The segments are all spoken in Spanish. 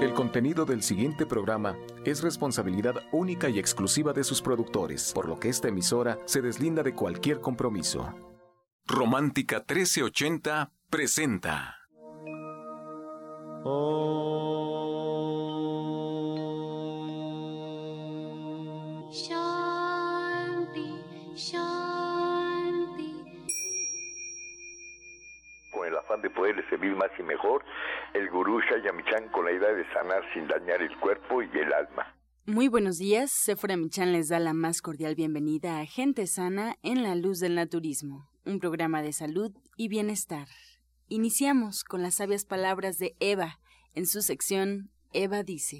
El contenido del siguiente programa es responsabilidad única y exclusiva de sus productores, por lo que esta emisora se deslinda de cualquier compromiso. Romántica 1380 presenta. Shanti, De poderle servir más y mejor, el gurú Shayamichan con la idea de sanar sin dañar el cuerpo y el alma. Muy buenos días, Sephora Michan les da la más cordial bienvenida a Gente Sana en la Luz del Naturismo, un programa de salud y bienestar. Iniciamos con las sabias palabras de Eva en su sección Eva dice.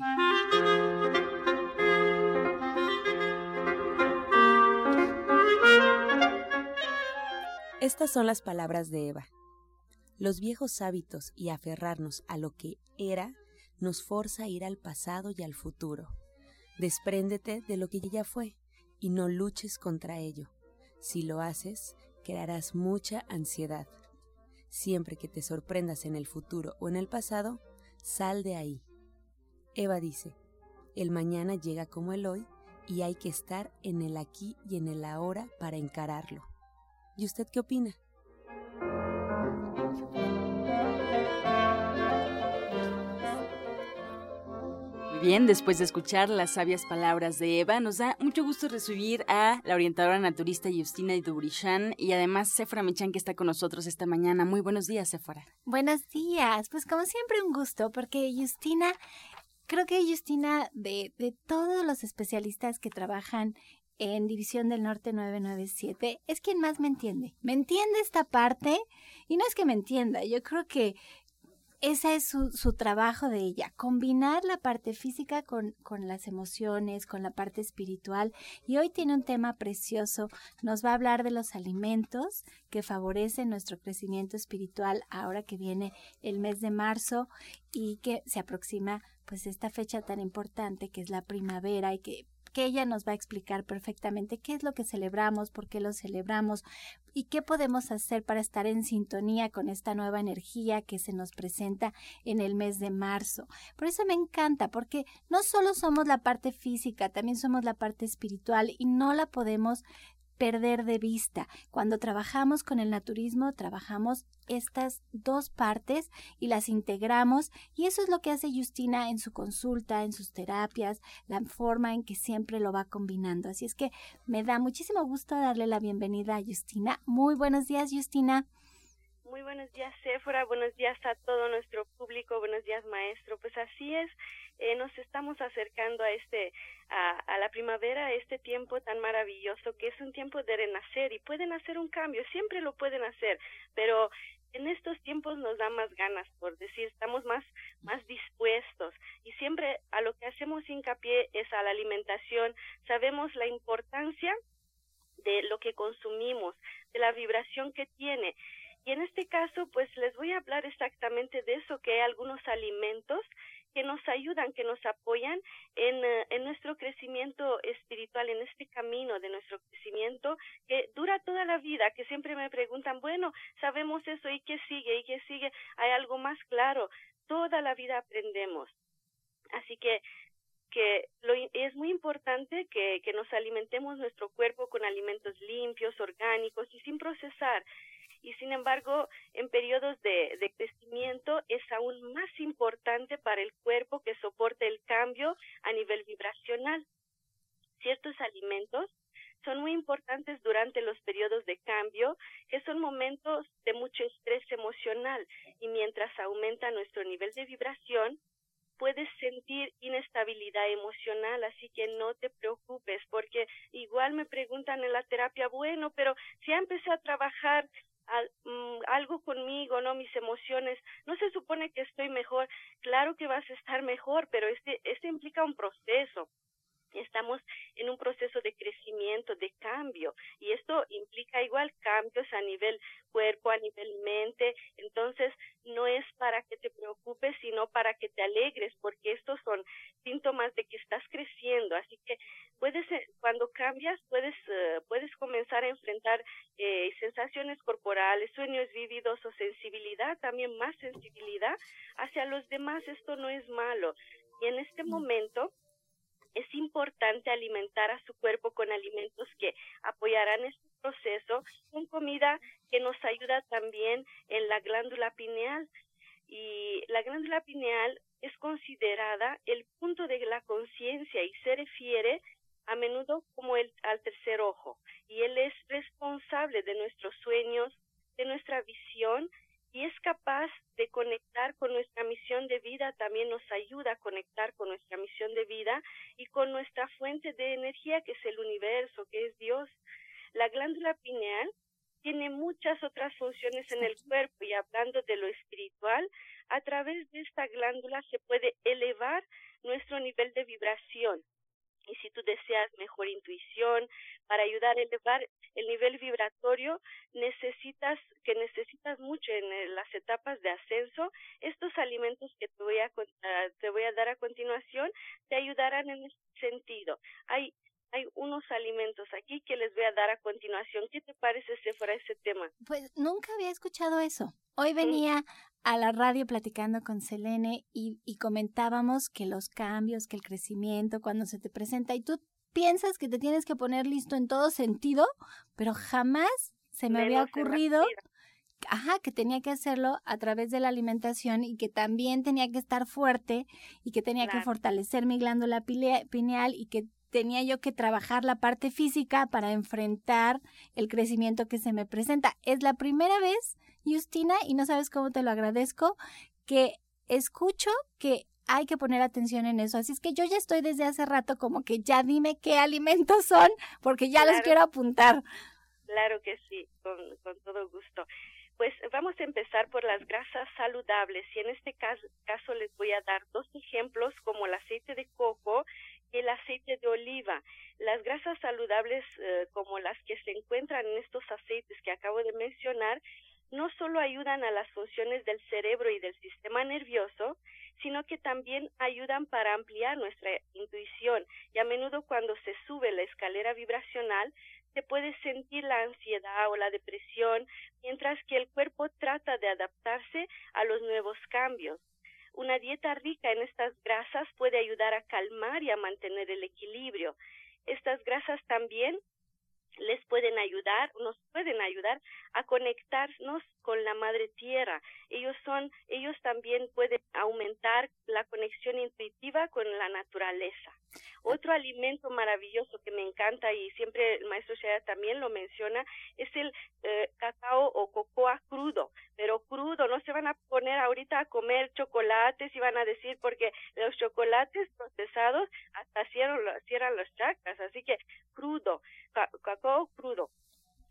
Estas son las palabras de Eva. Los viejos hábitos y aferrarnos a lo que era nos forza a ir al pasado y al futuro. Despréndete de lo que ya fue y no luches contra ello. Si lo haces, crearás mucha ansiedad. Siempre que te sorprendas en el futuro o en el pasado, sal de ahí. Eva dice, el mañana llega como el hoy y hay que estar en el aquí y en el ahora para encararlo. ¿Y usted qué opina? Bien, después de escuchar las sabias palabras de Eva, nos da mucho gusto recibir a la orientadora naturista Justina Dubrichan y además Sephora Michan que está con nosotros esta mañana. Muy buenos días, Sephora. Buenos días. Pues como siempre un gusto porque Justina, creo que Justina de, de todos los especialistas que trabajan en División del Norte 997 es quien más me entiende. Me entiende esta parte y no es que me entienda, yo creo que ese es su, su trabajo de ella, combinar la parte física con, con las emociones, con la parte espiritual. Y hoy tiene un tema precioso. Nos va a hablar de los alimentos que favorecen nuestro crecimiento espiritual ahora que viene el mes de marzo y que se aproxima pues esta fecha tan importante que es la primavera y que ella nos va a explicar perfectamente qué es lo que celebramos, por qué lo celebramos y qué podemos hacer para estar en sintonía con esta nueva energía que se nos presenta en el mes de marzo. Por eso me encanta, porque no solo somos la parte física, también somos la parte espiritual y no la podemos perder de vista. Cuando trabajamos con el naturismo, trabajamos estas dos partes y las integramos y eso es lo que hace Justina en su consulta, en sus terapias, la forma en que siempre lo va combinando. Así es que me da muchísimo gusto darle la bienvenida a Justina. Muy buenos días, Justina. Muy buenos días, Sephora. Buenos días a todo nuestro público. Buenos días, maestro. Pues así es, eh, nos estamos acercando a este, a, a, la primavera, a este tiempo tan maravilloso que es un tiempo de renacer y pueden hacer un cambio. Siempre lo pueden hacer, pero en estos tiempos nos da más ganas, por decir, estamos más, más dispuestos y siempre a lo que hacemos hincapié es a la alimentación. Sabemos la importancia de lo que consumimos, de la vibración que tiene. Y en este caso, pues les voy a hablar exactamente de eso, que hay algunos alimentos que nos ayudan, que nos apoyan en, uh, en nuestro crecimiento espiritual, en este camino de nuestro crecimiento que dura toda la vida, que siempre me preguntan, bueno, sabemos eso y qué sigue y qué sigue, hay algo más claro, toda la vida aprendemos. Así que que lo, es muy importante que, que nos alimentemos nuestro cuerpo con alimentos limpios, orgánicos y sin procesar y sin embargo en periodos de, crecimiento es aún más importante para el cuerpo que soporte el cambio a nivel vibracional. Ciertos alimentos son muy importantes durante los periodos de cambio, que son momentos de mucho estrés emocional y mientras aumenta nuestro nivel de vibración, puedes sentir inestabilidad emocional, así que no te preocupes, porque igual me preguntan en la terapia, bueno, pero si ya empecé a trabajar al, mm, algo conmigo, ¿no? Mis emociones, no se supone que estoy mejor, claro que vas a estar mejor, pero este, este implica un proceso. estamos en un proceso de crecimiento, de cambio, y esto implica igual cambios a nivel cuerpo, a nivel mente, entonces no es para que te preocupes, sino para que te alegres, porque estos son síntomas de que estás creciendo, así que puedes, eh, cuando cambias, puedes, eh, puedes comenzar a enfrentar eh, sensaciones corporales, sueños vívidos o sensibilidad, también más sensibilidad hacia los demás, esto no es malo, y en este mm. momento, es importante alimentar a su cuerpo con alimentos que apoyarán este proceso, con comida que nos ayuda también en la glándula pineal. Y la glándula pineal es considerada el punto de la conciencia y se refiere a menudo como el al tercer ojo. Y él es responsable de nuestros sueños, de nuestra visión y es capaz de conectar con nuestra misión de vida, también nos ayuda a conectar con nuestra misión de vida y con nuestra fuente de energía que es el universo, que es Dios. La glándula pineal tiene muchas otras funciones en el cuerpo y hablando de lo espiritual, a través de esta glándula se puede elevar nuestro nivel de vibración. Y si tú deseas mejor intuición, para ayudar a elevar el nivel vibratorio, necesitas, que necesitas mucho en las etapas de ascenso, estos alimentos que te voy a, te voy a dar a continuación te ayudarán en este sentido. Hay hay unos alimentos aquí que les voy a dar a continuación. ¿Qué te parece, fuera ese tema? Pues nunca había escuchado eso. Hoy venía a la radio platicando con Selene y, y comentábamos que los cambios, que el crecimiento, cuando se te presenta y tú piensas que te tienes que poner listo en todo sentido, pero jamás se me había ocurrido ajá, que tenía que hacerlo a través de la alimentación y que también tenía que estar fuerte y que tenía que fortalecer mi glándula pineal y que tenía yo que trabajar la parte física para enfrentar el crecimiento que se me presenta. Es la primera vez, Justina, y no sabes cómo te lo agradezco, que escucho que hay que poner atención en eso. Así es que yo ya estoy desde hace rato como que ya dime qué alimentos son, porque ya los quiero apuntar. Claro que sí, con, con todo gusto. Pues vamos a empezar por las grasas saludables y en este caso, caso les voy a dar dos ejemplos como el aceite de coco y el aceite de oliva. Las grasas saludables eh, como las que se encuentran en estos aceites que acabo de mencionar no solo ayudan a las funciones del cerebro y del sistema nervioso, sino que también ayudan para ampliar nuestra intuición y a menudo cuando se sube la escalera vibracional se puede sentir la ansiedad o la depresión mientras que el cuerpo trata de adaptarse a los nuevos cambios. Una dieta rica en estas grasas puede ayudar a calmar y a mantener el equilibrio. Estas grasas también les pueden ayudar, nos pueden ayudar a conectarnos con la madre tierra. Ellos son, ellos también pueden aumentar la conexión intuitiva con la naturaleza. Otro alimento maravilloso que me encanta y siempre el maestro Shaya también lo menciona es el eh, cacao o cocoa crudo, pero crudo, no se van a poner ahorita a comer chocolates y van a decir porque los chocolates procesados hasta cierran los chakras, así que crudo, cacao crudo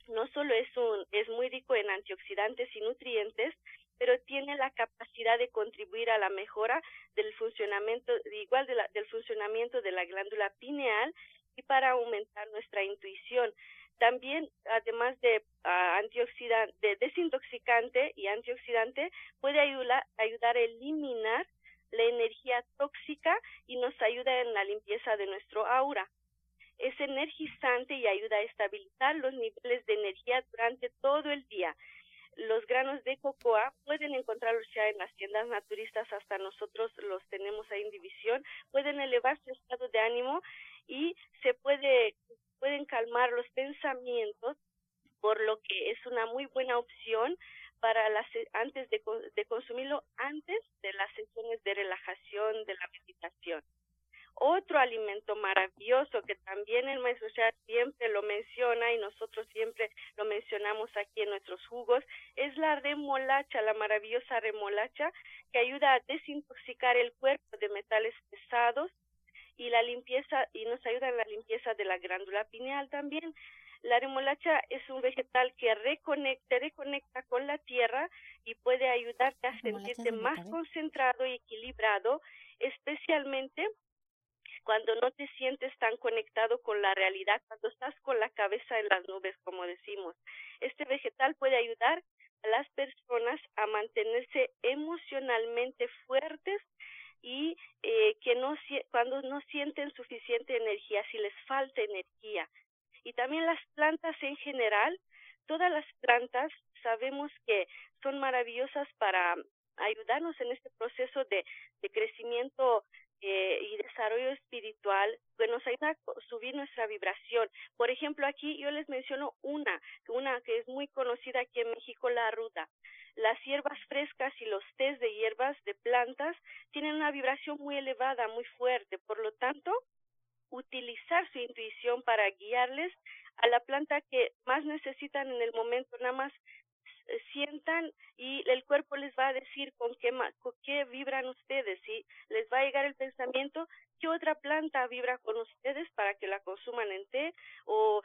no solo es un es muy rico en antioxidantes y nutrientes, pero tiene la capacidad de contribuir a la mejora del funcionamiento igual de la, del funcionamiento de la glándula pineal y para aumentar nuestra intuición. También, además de uh, antioxidante, de desintoxicante y antioxidante, puede ayudar a eliminar la energía tóxica y nos ayuda en la limpieza de nuestro aura es energizante y ayuda a estabilizar los niveles de energía durante todo el día. Los granos de cocoa pueden encontrarlos ya en las tiendas naturistas, hasta nosotros los tenemos ahí en división, pueden elevar su estado de ánimo y se puede, pueden calmar los pensamientos, por lo que es una muy buena opción para las antes de, de consumirlo antes de las sesiones de relajación de la meditación. Otro alimento maravilloso que también el maestro Shah siempre lo menciona y nosotros siempre lo mencionamos aquí en nuestros jugos es la remolacha, la maravillosa remolacha que ayuda a desintoxicar el cuerpo de metales pesados y la limpieza y nos ayuda en la limpieza de la glándula pineal también. La remolacha es un vegetal que reconecta, reconecta con la tierra y puede ayudarte a sentirte más concentrado y equilibrado, especialmente cuando no te sientes tan conectado con la realidad, cuando estás con la cabeza en las nubes, como decimos. Este vegetal puede ayudar a las personas a mantenerse emocionalmente fuertes y eh, que no cuando no sienten suficiente energía, si les falta energía. Y también las plantas en general, todas las plantas sabemos que son maravillosas para ayudarnos en este proceso de, de crecimiento eh, y desarrollo espiritual, que nos ayuda a subir nuestra vibración. Por ejemplo, aquí yo les menciono una, una que es muy conocida aquí en México, la ruda. Las hierbas frescas y los tés de hierbas de plantas tienen una vibración muy elevada, muy fuerte. Por lo tanto, utilizar su intuición para guiarles a la planta que más necesitan en el momento, nada más sientan y el cuerpo les va a decir con qué, con qué vibran ustedes, y les va a llegar el pensamiento qué otra planta vibra con ustedes para que la consuman en té o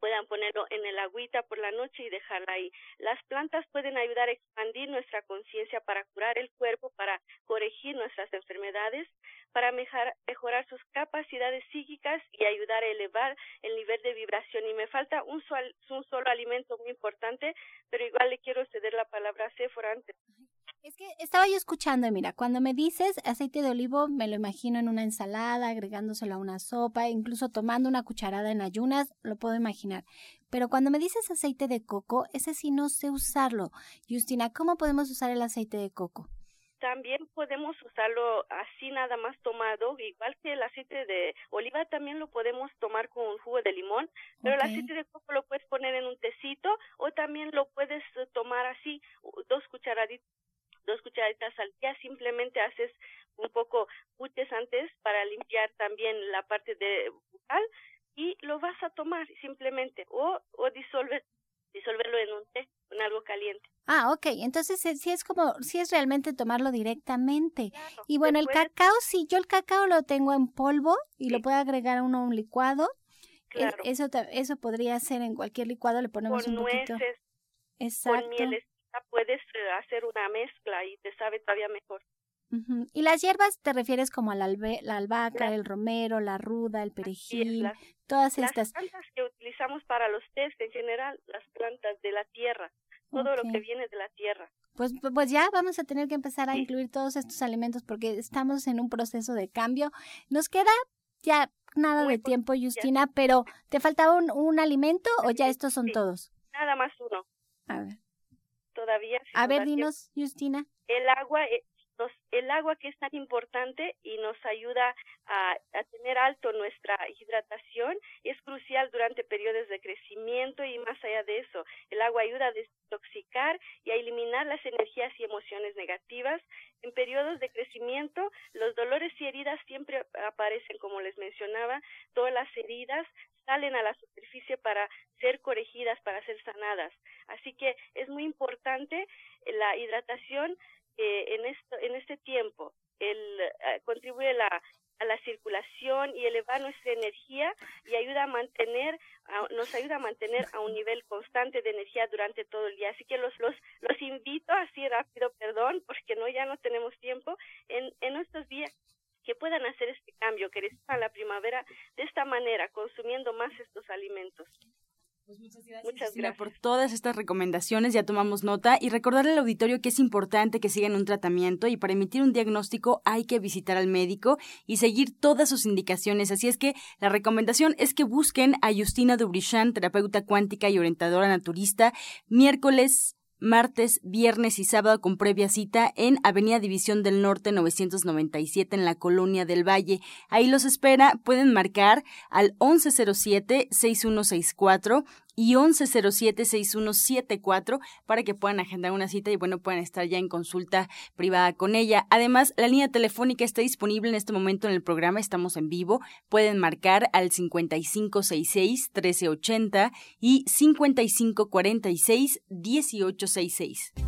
puedan ponerlo en el agüita por la noche y dejarla ahí. Las plantas pueden ayudar a expandir nuestra conciencia para curar el cuerpo, para corregir nuestras enfermedades, para mejorar sus capacidades psíquicas y ayudar a elevar el nivel de vibración. Y me falta un, un solo alimento muy importante, pero igual le quiero ceder la palabra a Sephora antes. Es que estaba yo escuchando, mira, cuando me dices aceite de olivo, me lo imagino en una ensalada, agregándoselo a una sopa, incluso tomando una cucharada en ayunas, lo puedo imaginar. Pero cuando me dices aceite de coco, ese sí no sé usarlo. Justina, ¿cómo podemos usar el aceite de coco? También podemos usarlo así nada más tomado, igual que el aceite de oliva también lo podemos tomar con un jugo de limón, pero el aceite de coco lo puedes poner en un tecito o también lo puedes tomar así, dos cucharaditas dos cucharaditas al día, simplemente haces un poco puches antes para limpiar también la parte de bucal y lo vas a tomar simplemente o, o disolver, disolverlo en un té, en algo caliente. Ah, ok. Entonces, eh, sí es como, sí es realmente tomarlo directamente. y bueno, el cacao, sí, yo el cacao lo tengo en polvo y lo puedo agregar a uno un licuado. Claro. Eso, eso podría ser en cualquier licuado, le ponemos un poquito. Exacto. Con miel puedes eh, hacer una mezcla y te sabe todavía mejor. ¿Y las hierbas te refieres como a la, la albahaca, el romero, la ruda, el perejil, todas estas? Las plantas que utilizamos para los test en general, las plantas de la tierra, todo lo que viene de la tierra. Pues, pues ya vamos a tener que empezar a incluir todos estos alimentos porque estamos en un proceso de cambio. Nos queda ya nada de tiempo, Justina, pero ¿te faltaba un, un alimento o ya estos son todos? Nada más uno. A ver todavía. A ver, dinos, Justina. El agua, el agua que es tan importante y nos ayuda a, a, tener alto nuestra hidratación es crucial durante periodos de crecimiento y más allá de eso. El agua ayuda a desintoxicar y a eliminar las energías y emociones negativas. En periodos de crecimiento, los dolores y heridas siempre aparecen, como les mencionaba, todas las heridas salen a la superficie para ser corregidas, para ser sanadas. Así que es muy importante la hidratación eh, en, esto, en este tiempo. El, eh, contribuye la, a la circulación y elevar nuestra energía y ayuda a mantener, nos ayuda a mantener a un nivel constante de energía durante todo el día. Así que los, los, los invito así rápido, perdón, porque no ya no tenemos tiempo, en, en estos días que puedan hacer este cambio, que a la primavera de esta manera, consumiendo más estos alimentos. Pues muchas gracias, muchas gracias. por todas estas recomendaciones, ya tomamos nota y recordarle al auditorio que es importante que sigan un tratamiento y para emitir un diagnóstico hay que visitar al médico y seguir todas sus indicaciones. Así es que la recomendación es que busquen a Justina Dubrichan, terapeuta cuántica y orientadora naturista, miércoles martes, viernes y sábado con previa cita en Avenida División del Norte 997 en la Colonia del Valle. Ahí los espera, pueden marcar al 1107-6164 y 1107-6174 para que puedan agendar una cita y bueno, puedan estar ya en consulta privada con ella. Además, la línea telefónica está disponible en este momento en el programa, estamos en vivo. Pueden marcar al 5566-1380 y 5546-1866.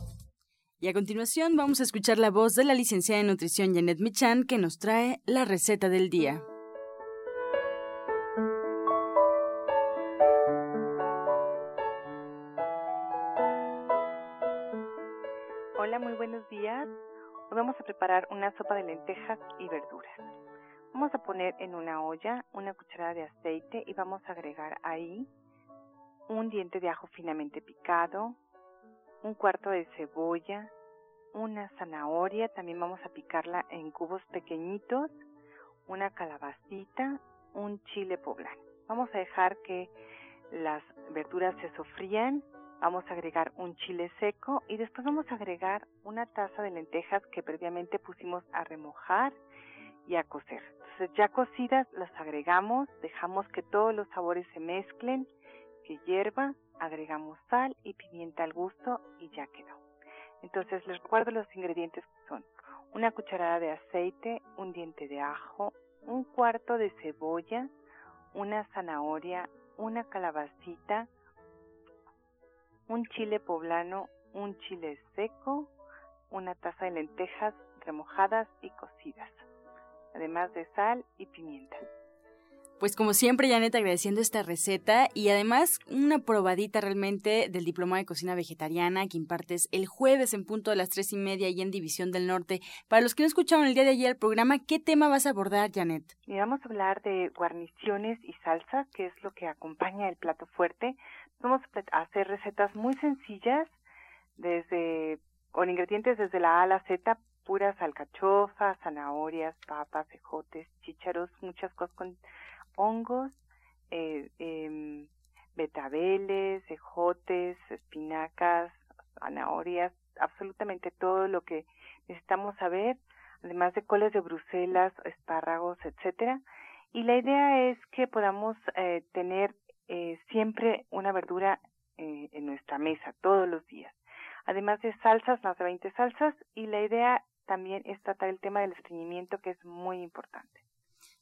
Y a continuación vamos a escuchar la voz de la licenciada en nutrición Janet Michan que nos trae la receta del día. Hola, muy buenos días. Hoy vamos a preparar una sopa de lentejas y verduras. Vamos a poner en una olla una cucharada de aceite y vamos a agregar ahí un diente de ajo finamente picado, un cuarto de cebolla, una zanahoria, también vamos a picarla en cubos pequeñitos, una calabacita, un chile poblano. Vamos a dejar que las verduras se sofrían, vamos a agregar un chile seco y después vamos a agregar una taza de lentejas que previamente pusimos a remojar y a cocer. Entonces ya cocidas las agregamos, dejamos que todos los sabores se mezclen, que hierva, agregamos sal y pimienta al gusto y ya quedó. Entonces les recuerdo los ingredientes que son una cucharada de aceite, un diente de ajo, un cuarto de cebolla, una zanahoria, una calabacita, un chile poblano, un chile seco, una taza de lentejas remojadas y cocidas, además de sal y pimienta. Pues como siempre, Janet, agradeciendo esta receta y además una probadita realmente del Diploma de Cocina Vegetariana que impartes el jueves en punto de las tres y media y en División del Norte. Para los que no escucharon el día de ayer el programa, ¿qué tema vas a abordar, Janet? Y vamos a hablar de guarniciones y salsa, que es lo que acompaña el plato fuerte. Vamos a hacer recetas muy sencillas, desde con ingredientes desde la A a la Z, puras alcachofas, zanahorias, papas, ejotes, chícharos, muchas cosas con hongos, eh, eh, betabeles, ejotes, espinacas, zanahorias, absolutamente todo lo que necesitamos saber, además de coles de Bruselas, espárragos, etcétera. Y la idea es que podamos eh, tener eh, siempre una verdura eh, en nuestra mesa todos los días. Además de salsas, más de 20 salsas, y la idea también es tratar el tema del estreñimiento, que es muy importante.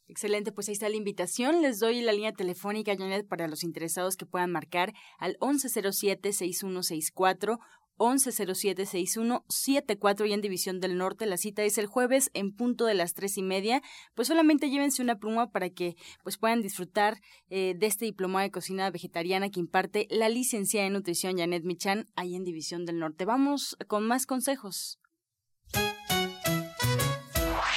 Excelente, pues ahí está la invitación. Les doy la línea telefónica, Janet, para los interesados que puedan marcar al 1107-6164, 1107-6174 y en División del Norte. La cita es el jueves en punto de las tres y media. Pues solamente llévense una pluma para que pues puedan disfrutar eh, de este diploma de cocina vegetariana que imparte la licenciada en nutrición Janet Michan ahí en División del Norte. Vamos con más consejos.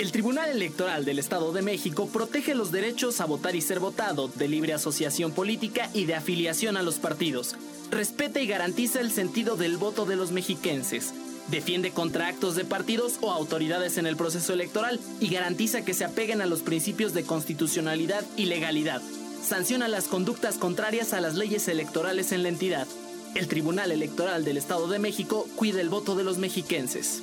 El Tribunal Electoral del Estado de México protege los derechos a votar y ser votado, de libre asociación política y de afiliación a los partidos. Respeta y garantiza el sentido del voto de los mexiquenses. Defiende contra actos de partidos o autoridades en el proceso electoral y garantiza que se apeguen a los principios de constitucionalidad y legalidad. Sanciona las conductas contrarias a las leyes electorales en la entidad. El Tribunal Electoral del Estado de México cuida el voto de los mexiquenses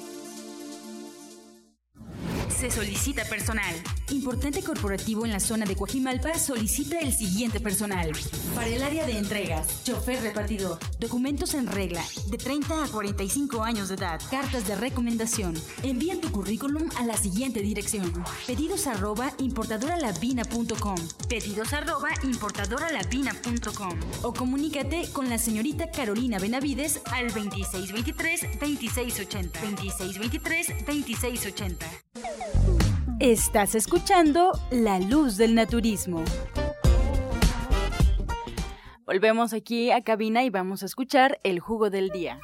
se solicita personal. Importante corporativo en la zona de Coajimalpa solicita el siguiente personal. Para el área de entregas, chofer repartidor, documentos en regla, de 30 a 45 años de edad, cartas de recomendación. Envía tu currículum a la siguiente dirección. Pedidos arroba importadoralabina.com. Pedidos arroba importadoralabina.com. O comunícate con la señorita Carolina Benavides al 2623 2680. 2623 2680. Estás escuchando La Luz del Naturismo. Volvemos aquí a cabina y vamos a escuchar el jugo del día.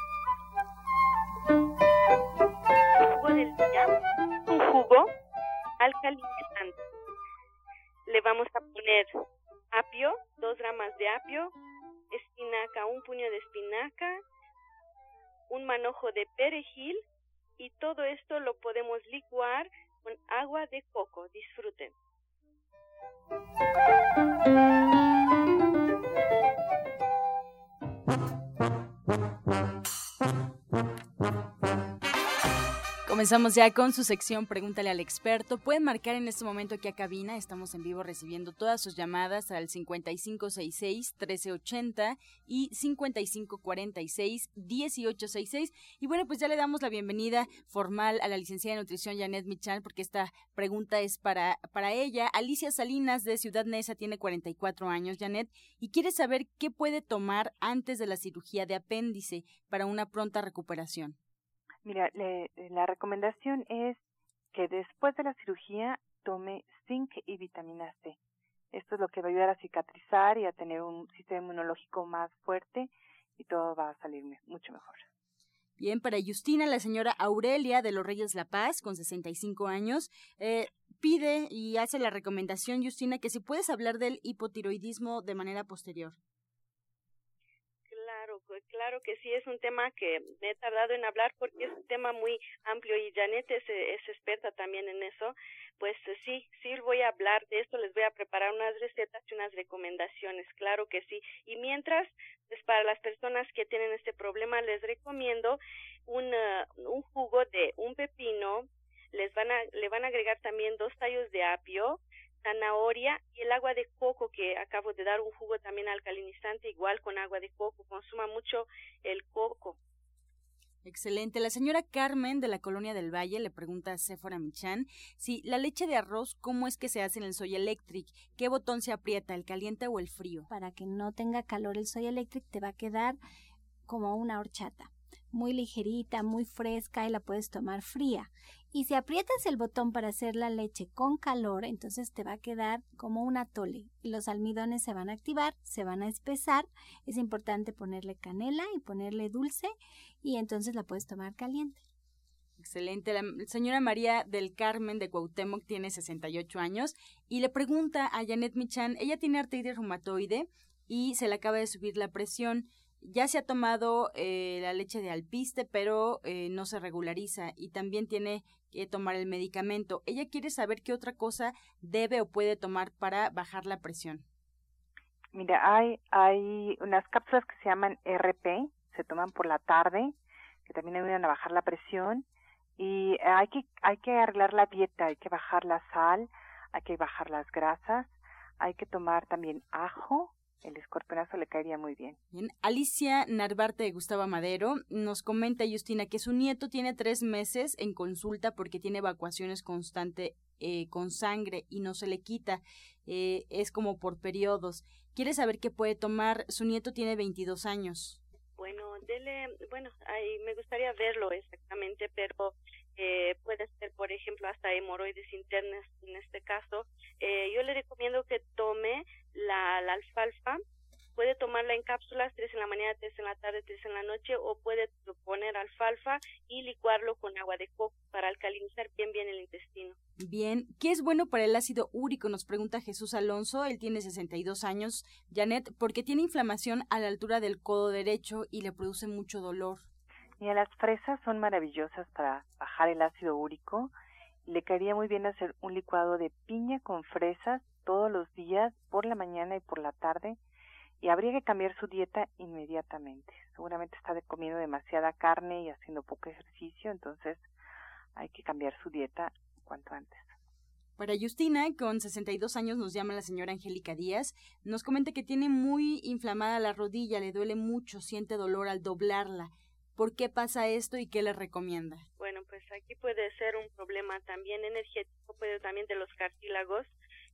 jugo del día, un jugo alcalinizante. Le vamos a poner apio, dos ramas de apio, espinaca, un puño de espinaca, un manojo de perejil y todo esto lo podemos licuar con agua de coco. Disfruten. Comenzamos ya con su sección Pregúntale al experto. Pueden marcar en este momento aquí a cabina. Estamos en vivo recibiendo todas sus llamadas al 5566-1380 y 5546-1866. Y bueno, pues ya le damos la bienvenida formal a la licenciada de nutrición Janet Michan porque esta pregunta es para, para ella. Alicia Salinas de Ciudad Neza tiene 44 años, Janet, y quiere saber qué puede tomar antes de la cirugía de apéndice para una pronta recuperación. Mira, le, la recomendación es que después de la cirugía tome zinc y vitamina C. Esto es lo que va a ayudar a cicatrizar y a tener un sistema inmunológico más fuerte y todo va a salir mucho mejor. Bien, para Justina, la señora Aurelia de los Reyes La Paz, con 65 años, eh, pide y hace la recomendación, Justina, que si puedes hablar del hipotiroidismo de manera posterior claro que sí, es un tema que me he tardado en hablar porque es un tema muy amplio y Janet es, experta también en eso. Pues eh, sí, sí voy a hablar de esto, les voy a preparar unas recetas y unas recomendaciones, claro que sí. Y mientras, pues para las personas que tienen este problema, les recomiendo un, eh, un jugo de un pepino, les van a, le van a agregar también dos tallos de apio, zanahoria y el agua de coco que acabo de dar un jugo también alcalinizante igual con agua de coco. Consuma mucho el coco. Excelente. La señora Carmen de la Colonia del Valle le pregunta a Sephora Michan si la leche de arroz, ¿cómo es que se hace en el Soy Electric? ¿Qué botón se aprieta, el caliente o el frío? Para que no tenga calor el Soy Electric te va a quedar como una horchata muy ligerita, muy fresca y la puedes tomar fría. Y si aprietas el botón para hacer la leche con calor, entonces te va a quedar como un atole. Los almidones se van a activar, se van a espesar. Es importante ponerle canela y ponerle dulce y entonces la puedes tomar caliente. Excelente. La señora María del Carmen de Cuauhtémoc tiene 68 años y le pregunta a Janet Michan, ella tiene artritis reumatoide y se le acaba de subir la presión ya se ha tomado eh, la leche de alpiste, pero eh, no se regulariza y también tiene que tomar el medicamento. Ella quiere saber qué otra cosa debe o puede tomar para bajar la presión. Mira, hay, hay unas cápsulas que se llaman RP, se toman por la tarde, que también ayudan a bajar la presión y hay que, hay que arreglar la dieta, hay que bajar la sal, hay que bajar las grasas, hay que tomar también ajo, el escorpionazo le caería muy bien. bien. Alicia Narvarte de Gustavo Madero nos comenta, Justina, que su nieto tiene tres meses en consulta porque tiene evacuaciones constante eh, con sangre y no se le quita. Eh, es como por periodos. Quiere saber qué puede tomar. Su nieto tiene 22 años. Bueno, dele, bueno, ahí me gustaría verlo exactamente, pero eh, puede ser, por ejemplo, hasta hemorroides internas en este caso. Eh, yo le recomiendo que tome la, alfalfa, puede tomarla en cápsulas, tres en la mañana, tres en la tarde, tres en la noche, o puede poner alfalfa y licuarlo con agua de coco para alcalinizar bien bien el intestino. Bien, ¿qué es bueno para el ácido úrico? Nos pregunta Jesús Alonso, él tiene 62 años, Janet, porque tiene inflamación a la altura del codo derecho y le produce mucho dolor. Las fresas son maravillosas para bajar el ácido úrico. Le caería muy bien hacer un licuado de piña con fresas todos los días, por la mañana y por la tarde. Y habría que cambiar su dieta inmediatamente. Seguramente está comiendo demasiada carne y haciendo poco ejercicio, entonces hay que cambiar su dieta cuanto antes. Para Justina, con 62 años, nos llama la señora Angélica Díaz. Nos comenta que tiene muy inflamada la rodilla, le duele mucho, siente dolor al doblarla. ¿Por qué pasa esto y qué le recomienda? Bueno, pues aquí puede ser un problema también energético, puede también de los cartílagos.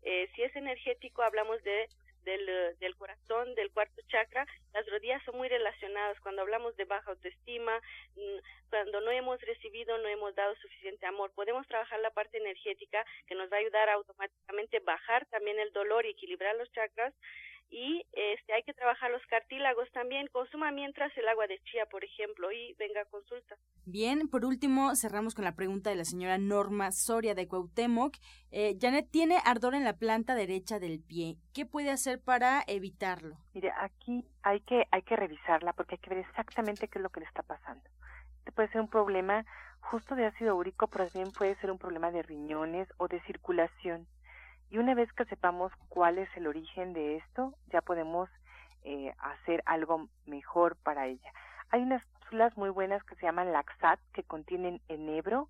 Eh, si es energético, hablamos de del, del corazón, del cuarto chakra, las rodillas son muy relacionadas. Cuando hablamos de baja autoestima, mm, cuando no hemos recibido, no hemos dado suficiente amor, podemos trabajar la parte energética que nos va a ayudar a automáticamente bajar también el dolor y equilibrar los chakras y este hay que trabajar los cartílagos también consuma mientras el agua de chía por ejemplo y venga a consulta. Bien por último cerramos con la pregunta de la señora Norma Soria de Cuauhtémoc. Eh, Janet tiene ardor en la planta derecha del pie. Qué puede hacer para evitarlo mire aquí hay que hay que revisarla porque hay que ver exactamente qué es lo que le está pasando. Este puede ser un problema justo de ácido úrico pero también puede ser un problema de riñones o de circulación y una vez que sepamos cuál es el origen de esto, ya podemos eh, hacer algo mejor para ella. Hay unas cápsulas muy buenas que se llaman Laxat, que contienen enebro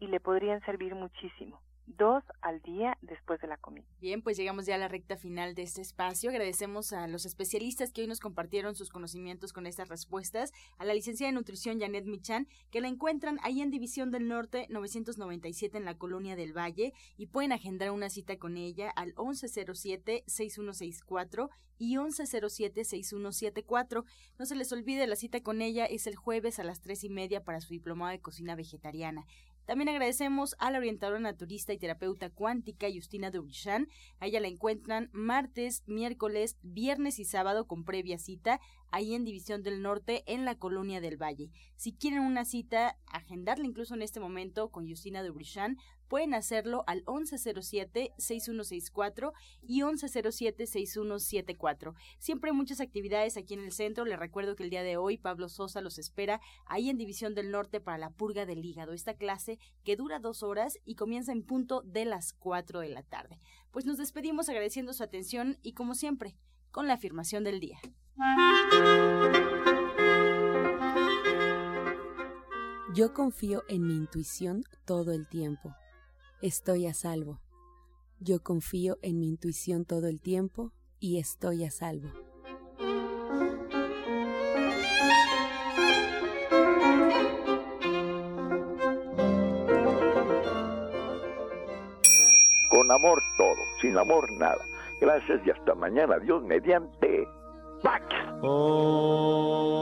y le podrían servir muchísimo dos al día después de la comida. Bien, pues llegamos ya a la recta final de este espacio. Agradecemos a los especialistas que hoy nos compartieron sus conocimientos con estas respuestas, a la licenciada de nutrición Janet Michan, que la encuentran ahí en División del Norte 997 en la Colonia del Valle y pueden agendar una cita con ella al 1107-6164 y 1107-6174. No se les olvide, la cita con ella es el jueves a las tres y media para su diplomado de cocina vegetariana. También agradecemos a la orientadora naturista y terapeuta cuántica Justina Duchan. A ella la encuentran martes, miércoles, viernes y sábado con previa cita ahí en División del Norte en la Colonia del Valle. Si quieren una cita, agendarla incluso en este momento con Justina Duchan, pueden hacerlo al 1107-6164 y 1107-6174. Siempre hay muchas actividades aquí en el centro. Les recuerdo que el día de hoy Pablo Sosa los espera ahí en División del Norte para la purga del hígado. Esta clase que dura dos horas y comienza en punto de las 4 de la tarde. Pues nos despedimos agradeciendo su atención y como siempre, con la afirmación del día. Yo confío en mi intuición todo el tiempo. Estoy a salvo. Yo confío en mi intuición todo el tiempo y estoy a salvo. Con amor todo, sin amor nada. Gracias y hasta mañana. Dios mediante. Pax. Oh.